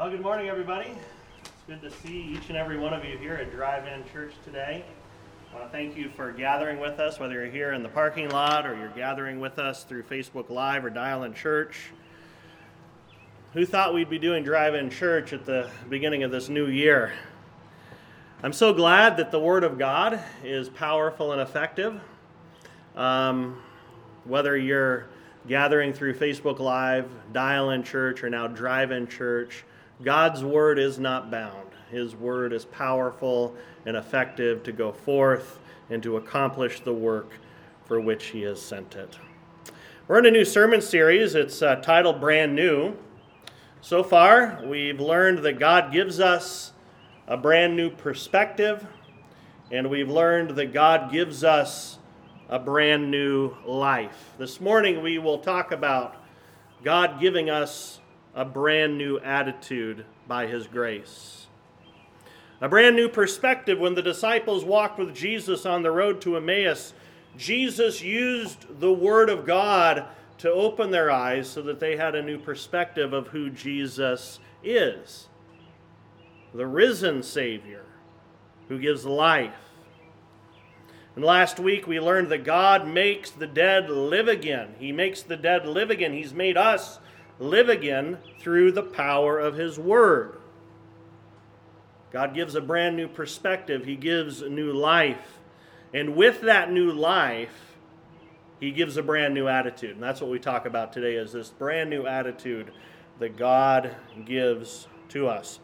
Well, good morning, everybody. It's good to see each and every one of you here at Drive In Church today. I want to thank you for gathering with us, whether you're here in the parking lot or you're gathering with us through Facebook Live or Dial In Church. Who thought we'd be doing Drive In Church at the beginning of this new year? I'm so glad that the Word of God is powerful and effective. Um, whether you're gathering through Facebook Live, Dial In Church, or now Drive In Church, God's Word is not bound. His Word is powerful and effective to go forth and to accomplish the work for which He has sent it. We're in a new sermon series. It's uh, titled Brand New. So far, we've learned that God gives us a brand new perspective, and we've learned that God gives us a brand new life. This morning we will talk about God giving us a brand new attitude by His grace. A brand new perspective when the disciples walked with Jesus on the road to Emmaus. Jesus used the Word of God to open their eyes so that they had a new perspective of who Jesus is the risen Savior who gives life and last week we learned that God makes the dead live again. He makes the dead live again. He's made us live again through the power of His Word. God gives a brand new perspective, He gives a new life. And with that new life, He gives a brand new attitude. And that's what we talk about today is this brand new attitude that God gives to us.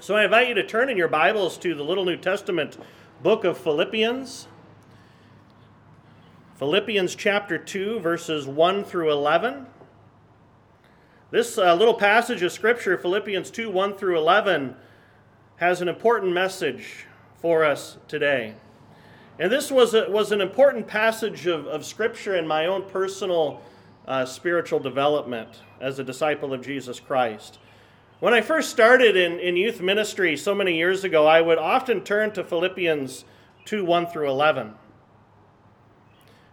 So I invite you to turn in your Bibles to the Little New Testament book of Philippians. Philippians chapter 2, verses 1 through 11. This uh, little passage of Scripture, Philippians 2 1 through 11, has an important message for us today. And this was, a, was an important passage of, of Scripture in my own personal uh, spiritual development as a disciple of Jesus Christ. When I first started in, in youth ministry so many years ago, I would often turn to Philippians 2 1 through 11.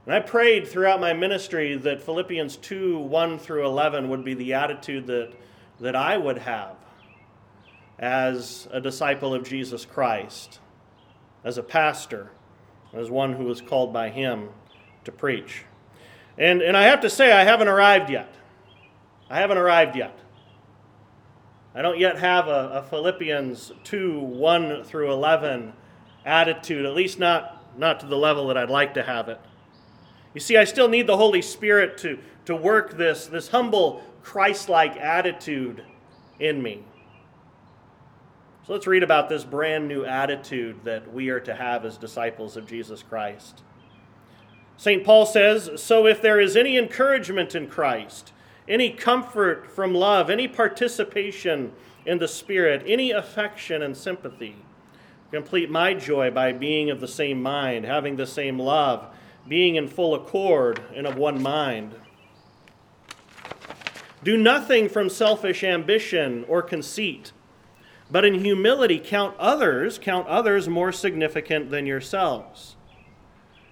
And I prayed throughout my ministry that Philippians 2 1 through 11 would be the attitude that, that I would have as a disciple of Jesus Christ, as a pastor, as one who was called by Him to preach. And, and I have to say, I haven't arrived yet. I haven't arrived yet. I don't yet have a, a Philippians 2 1 through 11 attitude, at least not, not to the level that I'd like to have it. You see, I still need the Holy Spirit to, to work this, this humble, Christ like attitude in me. So let's read about this brand new attitude that we are to have as disciples of Jesus Christ. St. Paul says So if there is any encouragement in Christ, any comfort from love, any participation in the Spirit, any affection and sympathy. Complete my joy by being of the same mind, having the same love, being in full accord and of one mind. Do nothing from selfish ambition or conceit, but in humility count others, count others more significant than yourselves.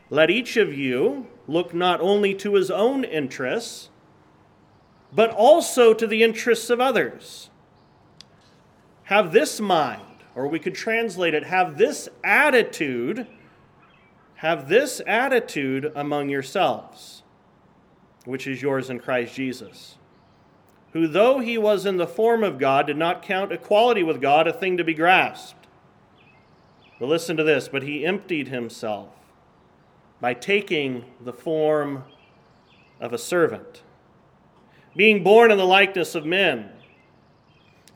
Let each of you look not only to his own interests, but also to the interests of others. Have this mind, or we could translate it, have this attitude, have this attitude among yourselves, which is yours in Christ Jesus, who, though he was in the form of God, did not count equality with God a thing to be grasped. But listen to this, but he emptied himself by taking the form of a servant being born in the likeness of men,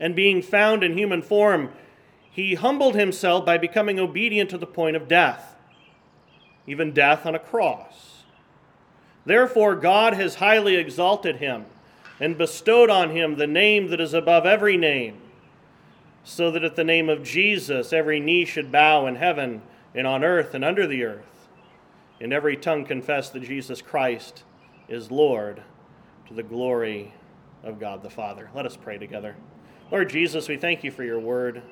and being found in human form, he humbled himself by becoming obedient to the point of death, even death on a cross. Therefore, God has highly exalted him and bestowed on him the name that is above every name, so that at the name of Jesus every knee should bow in heaven and on earth and under the earth, and every tongue confess that Jesus Christ is Lord to the glory of God the Father. Let us pray together. Lord Jesus, we thank you for your word.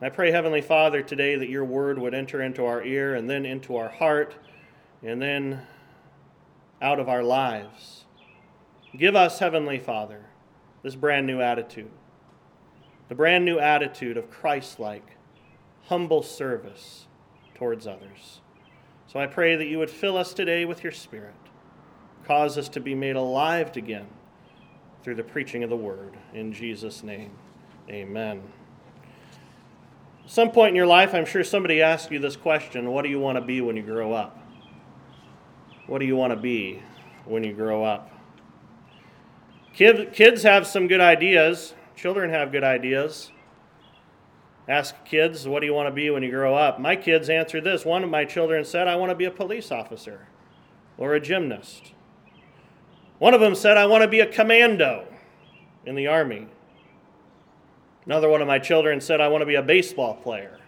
I pray, Heavenly Father, today that your word would enter into our ear and then into our heart and then out of our lives. Give us, Heavenly Father, this brand new attitude. the brand new attitude of Christ like, humble service towards others. So I pray that you would fill us today with your Spirit, cause us to be made alive again through the preaching of the word. In Jesus' name, amen. Some point in your life, I'm sure somebody asked you this question What do you want to be when you grow up? What do you want to be when you grow up? Kids have some good ideas, children have good ideas. Ask kids, what do you want to be when you grow up? My kids answered this. One of my children said, I want to be a police officer or a gymnast. One of them said, I want to be a commando in the Army. Another one of my children said, I want to be a baseball player.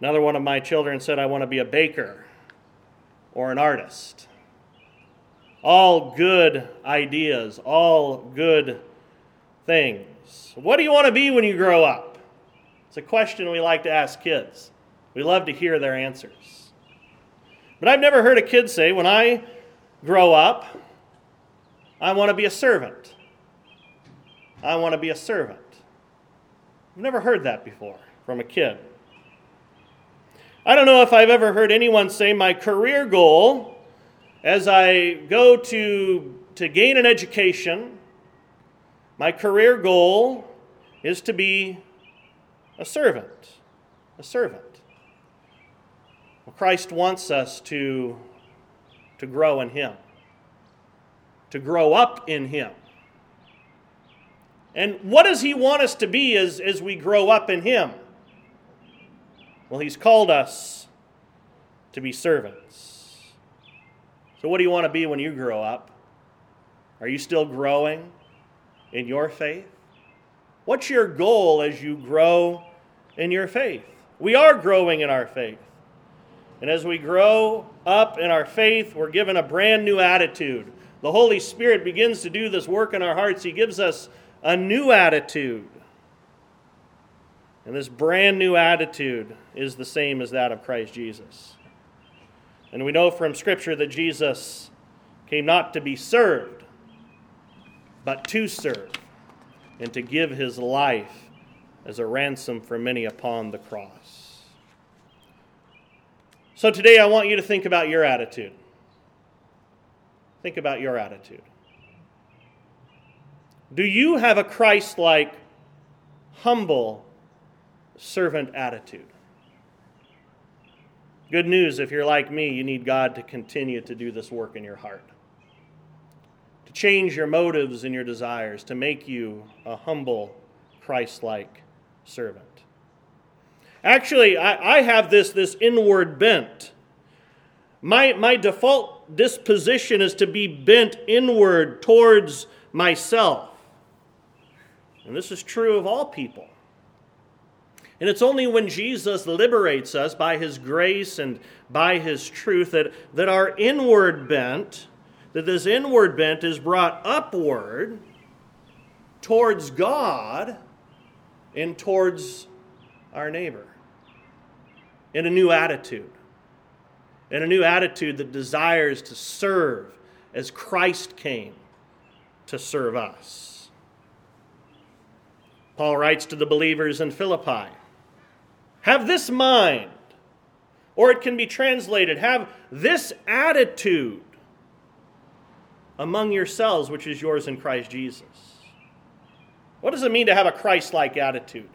Another one of my children said, I want to be a baker or an artist. All good ideas, all good things. What do you want to be when you grow up? It's a question we like to ask kids. We love to hear their answers. But I've never heard a kid say, when I grow up, I want to be a servant. I want to be a servant. I've never heard that before from a kid. I don't know if I've ever heard anyone say, my career goal as I go to, to gain an education, my career goal is to be a servant. A servant. Well, Christ wants us to, to grow in Him, to grow up in Him. And what does He want us to be as, as we grow up in Him? Well, He's called us to be servants. So, what do you want to be when you grow up? Are you still growing in your faith? What's your goal as you grow in your faith. We are growing in our faith. And as we grow up in our faith, we're given a brand new attitude. The Holy Spirit begins to do this work in our hearts. He gives us a new attitude. And this brand new attitude is the same as that of Christ Jesus. And we know from Scripture that Jesus came not to be served, but to serve, and to give his life as a ransom for many upon the cross. So today I want you to think about your attitude. Think about your attitude. Do you have a Christ like, humble, servant attitude? Good news if you're like me, you need God to continue to do this work in your heart, to change your motives and your desires, to make you a humble, Christ like servant. Actually, I, I have this, this inward bent. My, my default disposition is to be bent inward towards myself. And this is true of all people. And it's only when Jesus liberates us by his grace and by his truth that, that our inward bent, that this inward bent is brought upward towards God and towards our neighbor in a new attitude, in a new attitude that desires to serve as Christ came to serve us. Paul writes to the believers in Philippi Have this mind, or it can be translated, have this attitude among yourselves, which is yours in Christ Jesus. What does it mean to have a Christ like attitude?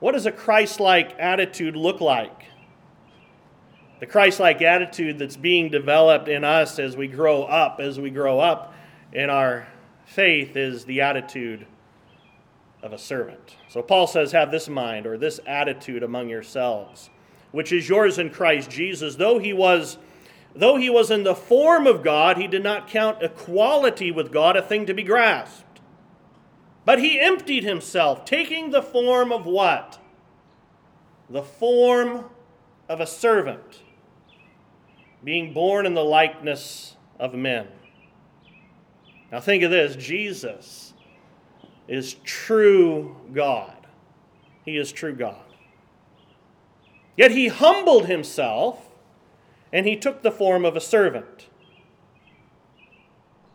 What does a Christ like attitude look like? The Christ like attitude that's being developed in us as we grow up, as we grow up in our faith, is the attitude of a servant. So Paul says, Have this mind or this attitude among yourselves, which is yours in Christ Jesus. Though he was though he was in the form of God, he did not count equality with God a thing to be grasped but he emptied himself, taking the form of what? The form of a servant, being born in the likeness of men. Now think of this Jesus is true God. He is true God. Yet he humbled himself and he took the form of a servant.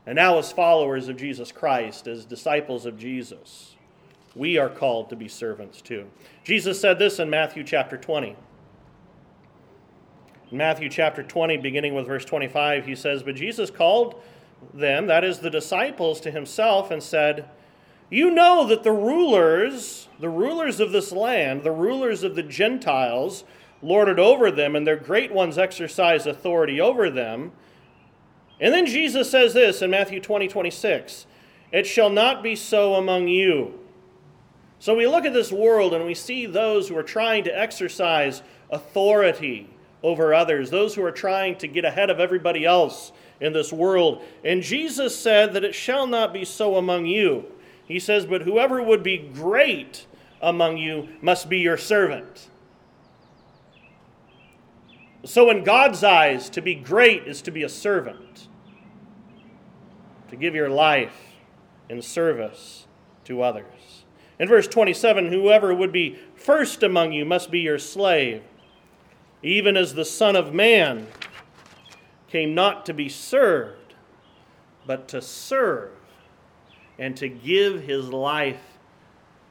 And now, as followers of Jesus Christ, as disciples of Jesus, we are called to be servants too. Jesus said this in Matthew chapter 20. In Matthew chapter 20, beginning with verse 25, he says, But Jesus called them, that is, the disciples, to himself and said, You know that the rulers, the rulers of this land, the rulers of the Gentiles, lorded over them, and their great ones exercise authority over them. And then Jesus says this in Matthew 20, 26 It shall not be so among you. So we look at this world and we see those who are trying to exercise authority over others, those who are trying to get ahead of everybody else in this world. And Jesus said that it shall not be so among you. He says, But whoever would be great among you must be your servant. So, in God's eyes, to be great is to be a servant, to give your life in service to others. In verse 27, whoever would be first among you must be your slave, even as the Son of Man came not to be served, but to serve and to give his life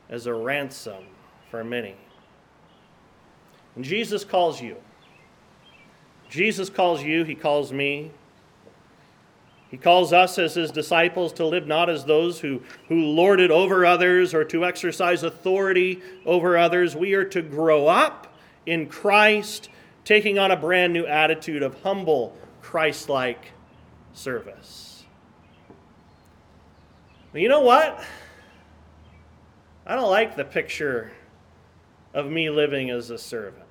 as a ransom for many. And Jesus calls you. Jesus calls you, he calls me. He calls us as his disciples to live not as those who, who lord it over others or to exercise authority over others. We are to grow up in Christ, taking on a brand new attitude of humble, Christ like service. You know what? I don't like the picture of me living as a servant.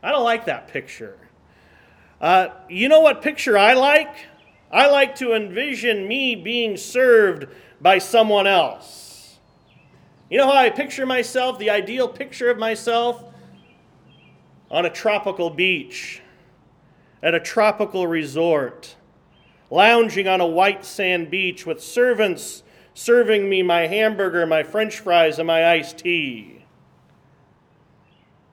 I don't like that picture. Uh, you know what picture I like? I like to envision me being served by someone else. You know how I picture myself, the ideal picture of myself? On a tropical beach, at a tropical resort, lounging on a white sand beach with servants serving me my hamburger, my french fries, and my iced tea.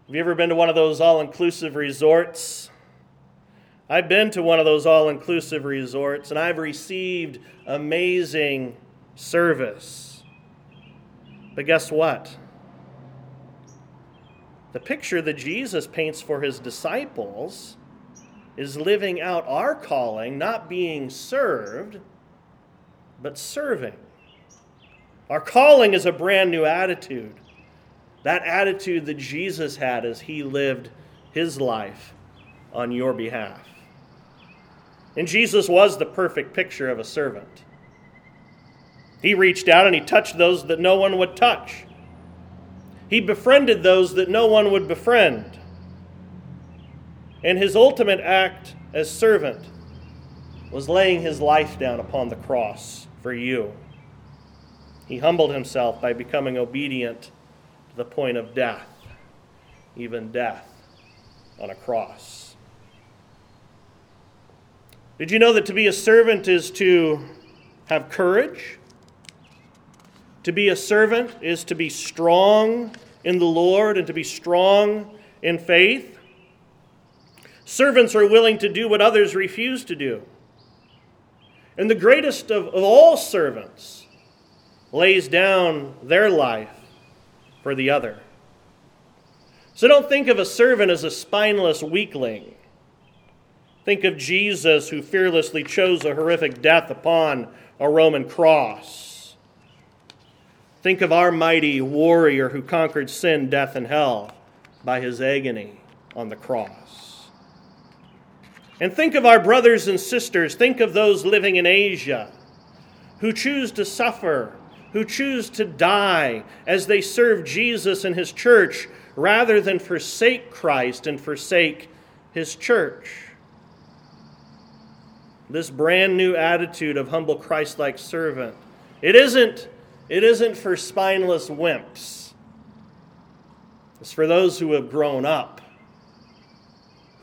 Have you ever been to one of those all inclusive resorts? I've been to one of those all inclusive resorts and I've received amazing service. But guess what? The picture that Jesus paints for his disciples is living out our calling, not being served, but serving. Our calling is a brand new attitude. That attitude that Jesus had as he lived his life on your behalf. And Jesus was the perfect picture of a servant. He reached out and he touched those that no one would touch. He befriended those that no one would befriend. And his ultimate act as servant was laying his life down upon the cross for you. He humbled himself by becoming obedient to the point of death, even death on a cross. Did you know that to be a servant is to have courage? To be a servant is to be strong in the Lord and to be strong in faith. Servants are willing to do what others refuse to do. And the greatest of, of all servants lays down their life for the other. So don't think of a servant as a spineless weakling Think of Jesus who fearlessly chose a horrific death upon a Roman cross. Think of our mighty warrior who conquered sin, death, and hell by his agony on the cross. And think of our brothers and sisters. Think of those living in Asia who choose to suffer, who choose to die as they serve Jesus and his church rather than forsake Christ and forsake his church this brand new attitude of humble Christ-like servant. It isn't, it isn't for spineless wimps. It's for those who have grown up,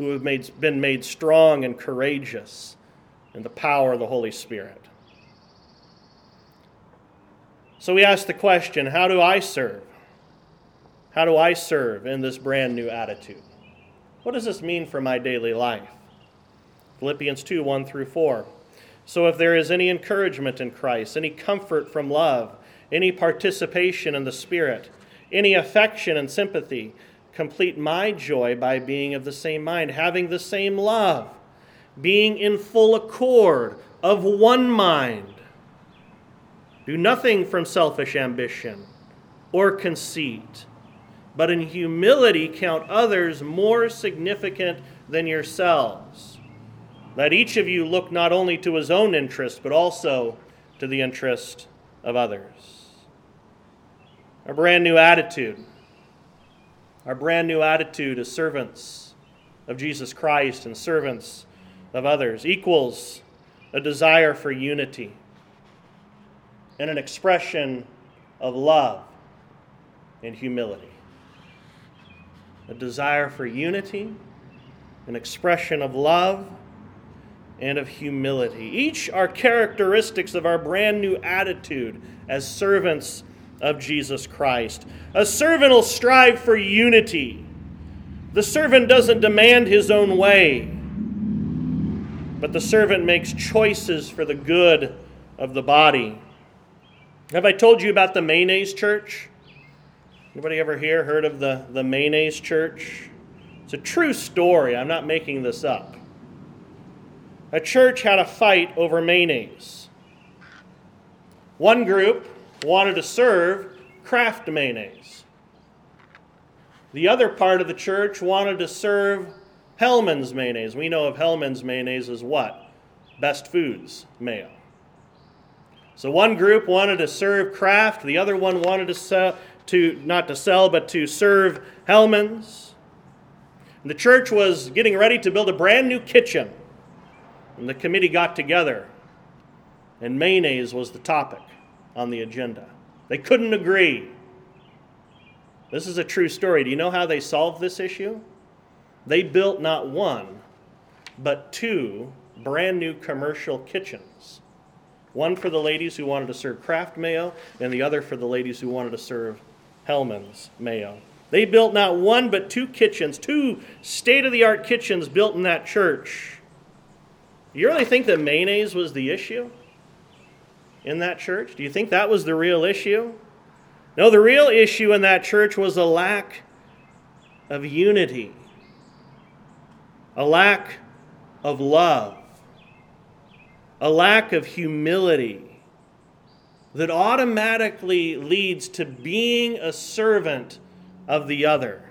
who have made, been made strong and courageous in the power of the Holy Spirit. So we ask the question how do I serve? How do I serve in this brand new attitude? What does this mean for my daily life? Philippians 2 1 through 4. So if there is any encouragement in Christ, any comfort from love, any participation in the Spirit, any affection and sympathy. Complete my joy by being of the same mind, having the same love, being in full accord, of one mind. Do nothing from selfish ambition or conceit, but in humility count others more significant than yourselves. Let each of you look not only to his own interest, but also to the interest of others. A brand new attitude. Our brand new attitude as servants of Jesus Christ and servants of others equals a desire for unity and an expression of love and humility. A desire for unity, an expression of love, and of humility. Each are characteristics of our brand new attitude as servants of Jesus Christ. A servant will strive for unity. The servant doesn't demand his own way, but the servant makes choices for the good of the body. Have I told you about the mayonnaise church? Anybody ever here heard of the, the mayonnaise church? It's a true story. I'm not making this up. A church had a fight over mayonnaise. One group wanted to serve Kraft mayonnaise. The other part of the church wanted to serve Hellmann's mayonnaise. We know of Hellmann's mayonnaise as what? Best Foods mayo. So one group wanted to serve Kraft, the other one wanted to sell, to not to sell, but to serve Hellmann's. And the church was getting ready to build a brand new kitchen. And the committee got together, and mayonnaise was the topic on the agenda. They couldn't agree. This is a true story. Do you know how they solved this issue? They built not one, but two brand new commercial kitchens. One for the ladies who wanted to serve Kraft mayo, and the other for the ladies who wanted to serve Hellmann's mayo. They built not one, but two kitchens, two state of the art kitchens built in that church. You really think that mayonnaise was the issue in that church? Do you think that was the real issue? No, the real issue in that church was a lack of unity, a lack of love, a lack of humility that automatically leads to being a servant of the other.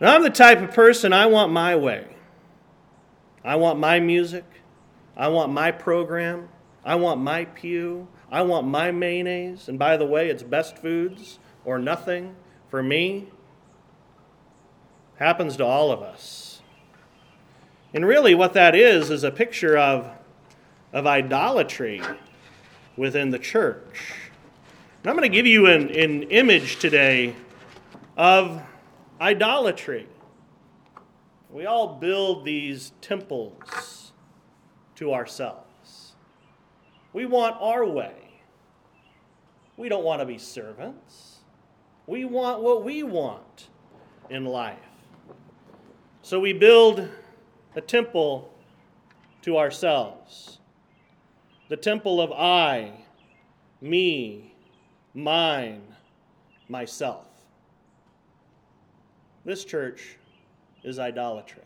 Now, I'm the type of person I want my way. I want my music. I want my program. I want my pew. I want my mayonnaise. And by the way, it's best foods or nothing for me. Happens to all of us. And really, what that is, is a picture of, of idolatry within the church. And I'm going to give you an, an image today of idolatry. We all build these temples to ourselves. We want our way. We don't want to be servants. We want what we want in life. So we build a temple to ourselves. The temple of I, me, mine, myself. This church is idolatry.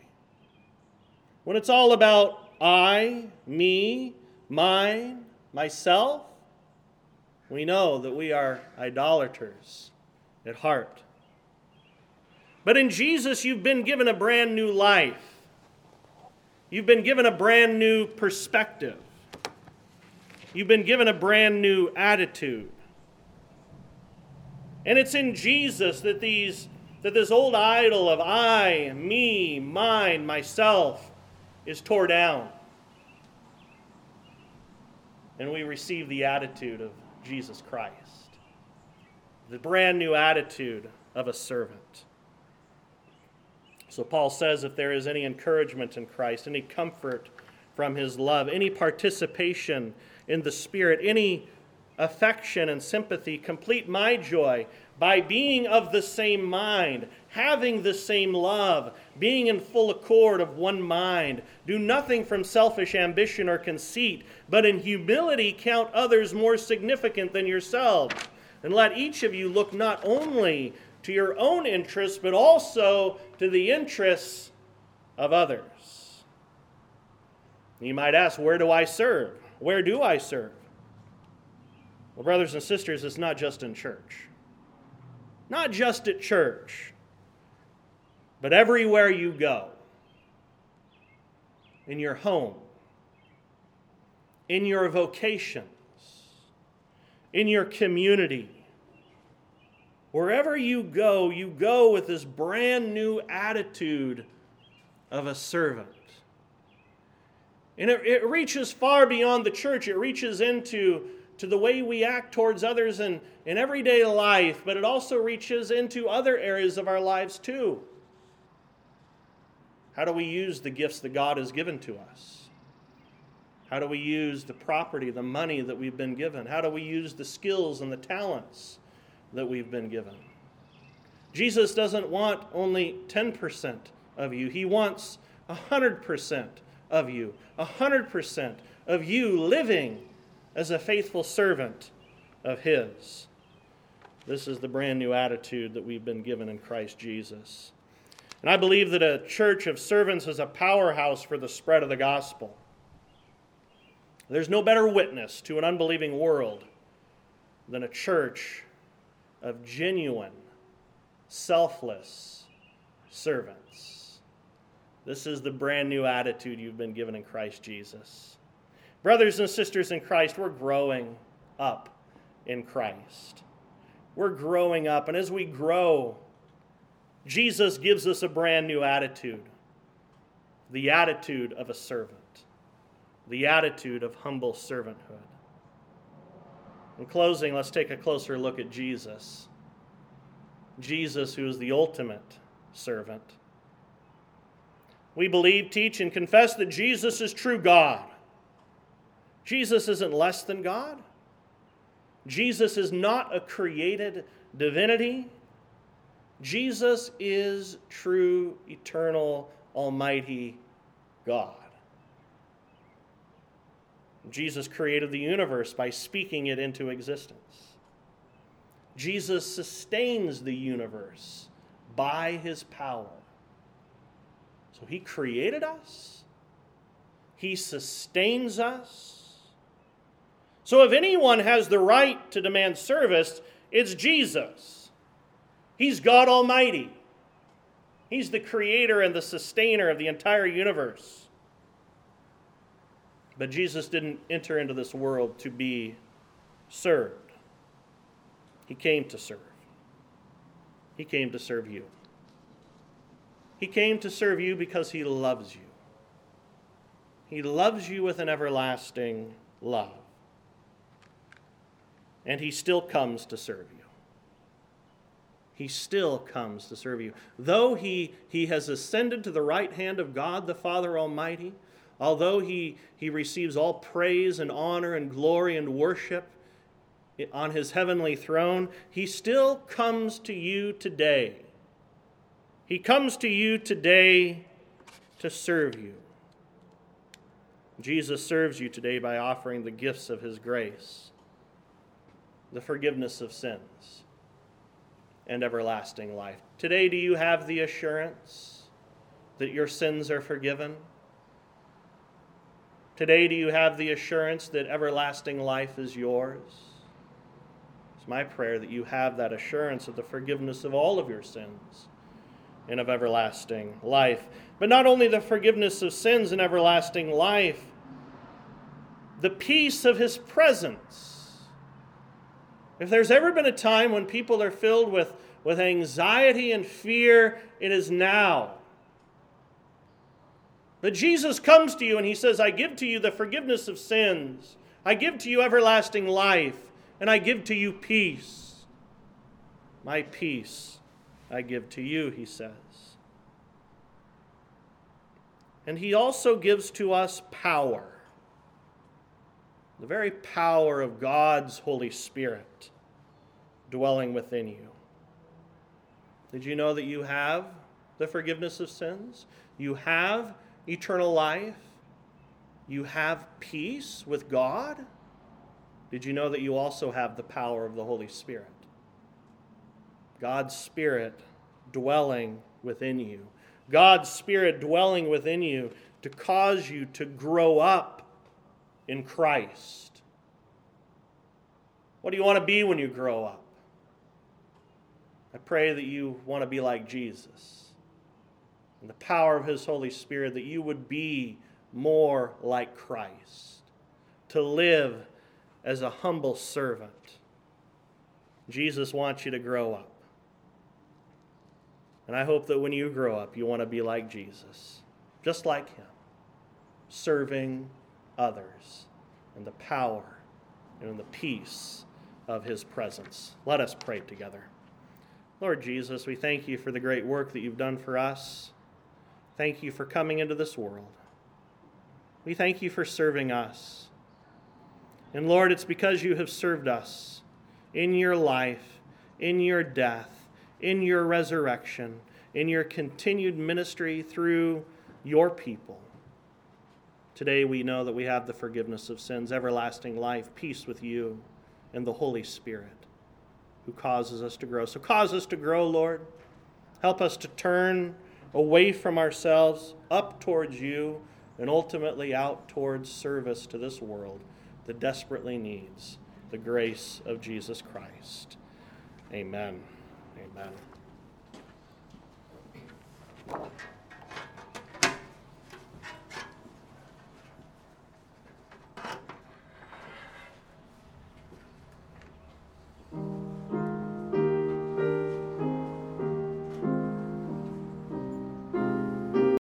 When it's all about I, me, mine, myself, we know that we are idolaters at heart. But in Jesus, you've been given a brand new life. You've been given a brand new perspective. You've been given a brand new attitude. And it's in Jesus that these that this old idol of I, me, mine, myself is tore down. And we receive the attitude of Jesus Christ, the brand new attitude of a servant. So Paul says if there is any encouragement in Christ, any comfort from his love, any participation in the Spirit, any affection and sympathy. Complete my joy by being of the same mind, having the same love, being in full accord of one mind. Do nothing from selfish ambition or conceit, but in humility count others more significant than yourselves. And let each of you look not only to your own interests, but also to the interests of others. You might ask, where do I serve? Where do I serve? Well, brothers and sisters, it's not just in church. Not just at church, but everywhere you go. In your home, in your vocations, in your community. Wherever you go, you go with this brand new attitude of a servant. And it, it reaches far beyond the church, it reaches into to the way we act towards others in, in everyday life, but it also reaches into other areas of our lives too. How do we use the gifts that God has given to us? How do we use the property, the money that we've been given? How do we use the skills and the talents that we've been given? Jesus doesn't want only 10% of you, He wants 100% of you, 100% of you living as a faithful servant of His. This is the brand new attitude that we've been given in Christ Jesus. And I believe that a church of servants is a powerhouse for the spread of the gospel. There's no better witness to an unbelieving world than a church of genuine, selfless servants. This is the brand new attitude you've been given in Christ Jesus. Brothers and sisters in Christ, we're growing up in Christ. We're growing up, and as we grow, Jesus gives us a brand new attitude the attitude of a servant, the attitude of humble servanthood. In closing, let's take a closer look at Jesus. Jesus, who is the ultimate servant. We believe, teach, and confess that Jesus is true God Jesus isn't less than God. Jesus is not a created divinity. Jesus is true, eternal, almighty God. Jesus created the universe by speaking it into existence. Jesus sustains the universe by his power. So he created us, he sustains us, so if anyone has the right to demand service, it's Jesus. He's God Almighty. He's the creator and the sustainer of the entire universe. But Jesus didn't enter into this world to be served, He came to serve. He came to serve you. He came to serve you because He loves you. He loves you with an everlasting love and he still comes to serve you. He still comes to serve you. Though he, he has ascended to the right hand of God the Father Almighty, although he, he receives all praise and honor and glory and worship on his heavenly throne, he still comes to you today. He comes to you today to serve you. Jesus serves you today by offering the gifts of his grace the forgiveness of sins, and everlasting life. Today, do you have the assurance that your sins are forgiven? Today, do you have the assurance that everlasting life is yours? It's my prayer that you have that assurance of the forgiveness of all of your sins and of everlasting life. But not only the forgiveness of sins and everlasting life, the peace of his presence if there's ever been a time when people are filled with, with anxiety and fear, it is now. But Jesus comes to you and he says, I give to you the forgiveness of sins, I give to you everlasting life, and I give to you peace. My peace I give to you, he says. And he also gives to us power. The very power of God's Holy Spirit dwelling within you. Did you know that you have the forgiveness of sins? You have eternal life? You have peace with God? Did you know that you also have the power of the Holy Spirit? God's Spirit dwelling within you. God's Spirit dwelling within you to cause you to grow up in Christ. What do you want to be when you grow up? I pray that you want to be like Jesus. And the power of His Holy Spirit, that you would be more like Christ, to live as a humble servant. Jesus wants you to grow up. And I hope that when you grow up, you want to be like Jesus, just like Him, serving others in the power and in the peace of His presence. Let us pray together. Lord Jesus, we thank you for the great work that you've done for us. Thank you for coming into this world. We thank you for serving us. And Lord, it's because you have served us in your life, in your death, in your resurrection, in your continued ministry through your people. Today we know that we have the forgiveness of sins, everlasting life, peace with you, and the Holy Spirit who causes us to grow. So cause us to grow, Lord. Help us to turn away from ourselves, up towards you, and ultimately out towards service to this world that desperately needs the grace of Jesus Christ. Amen. Amen.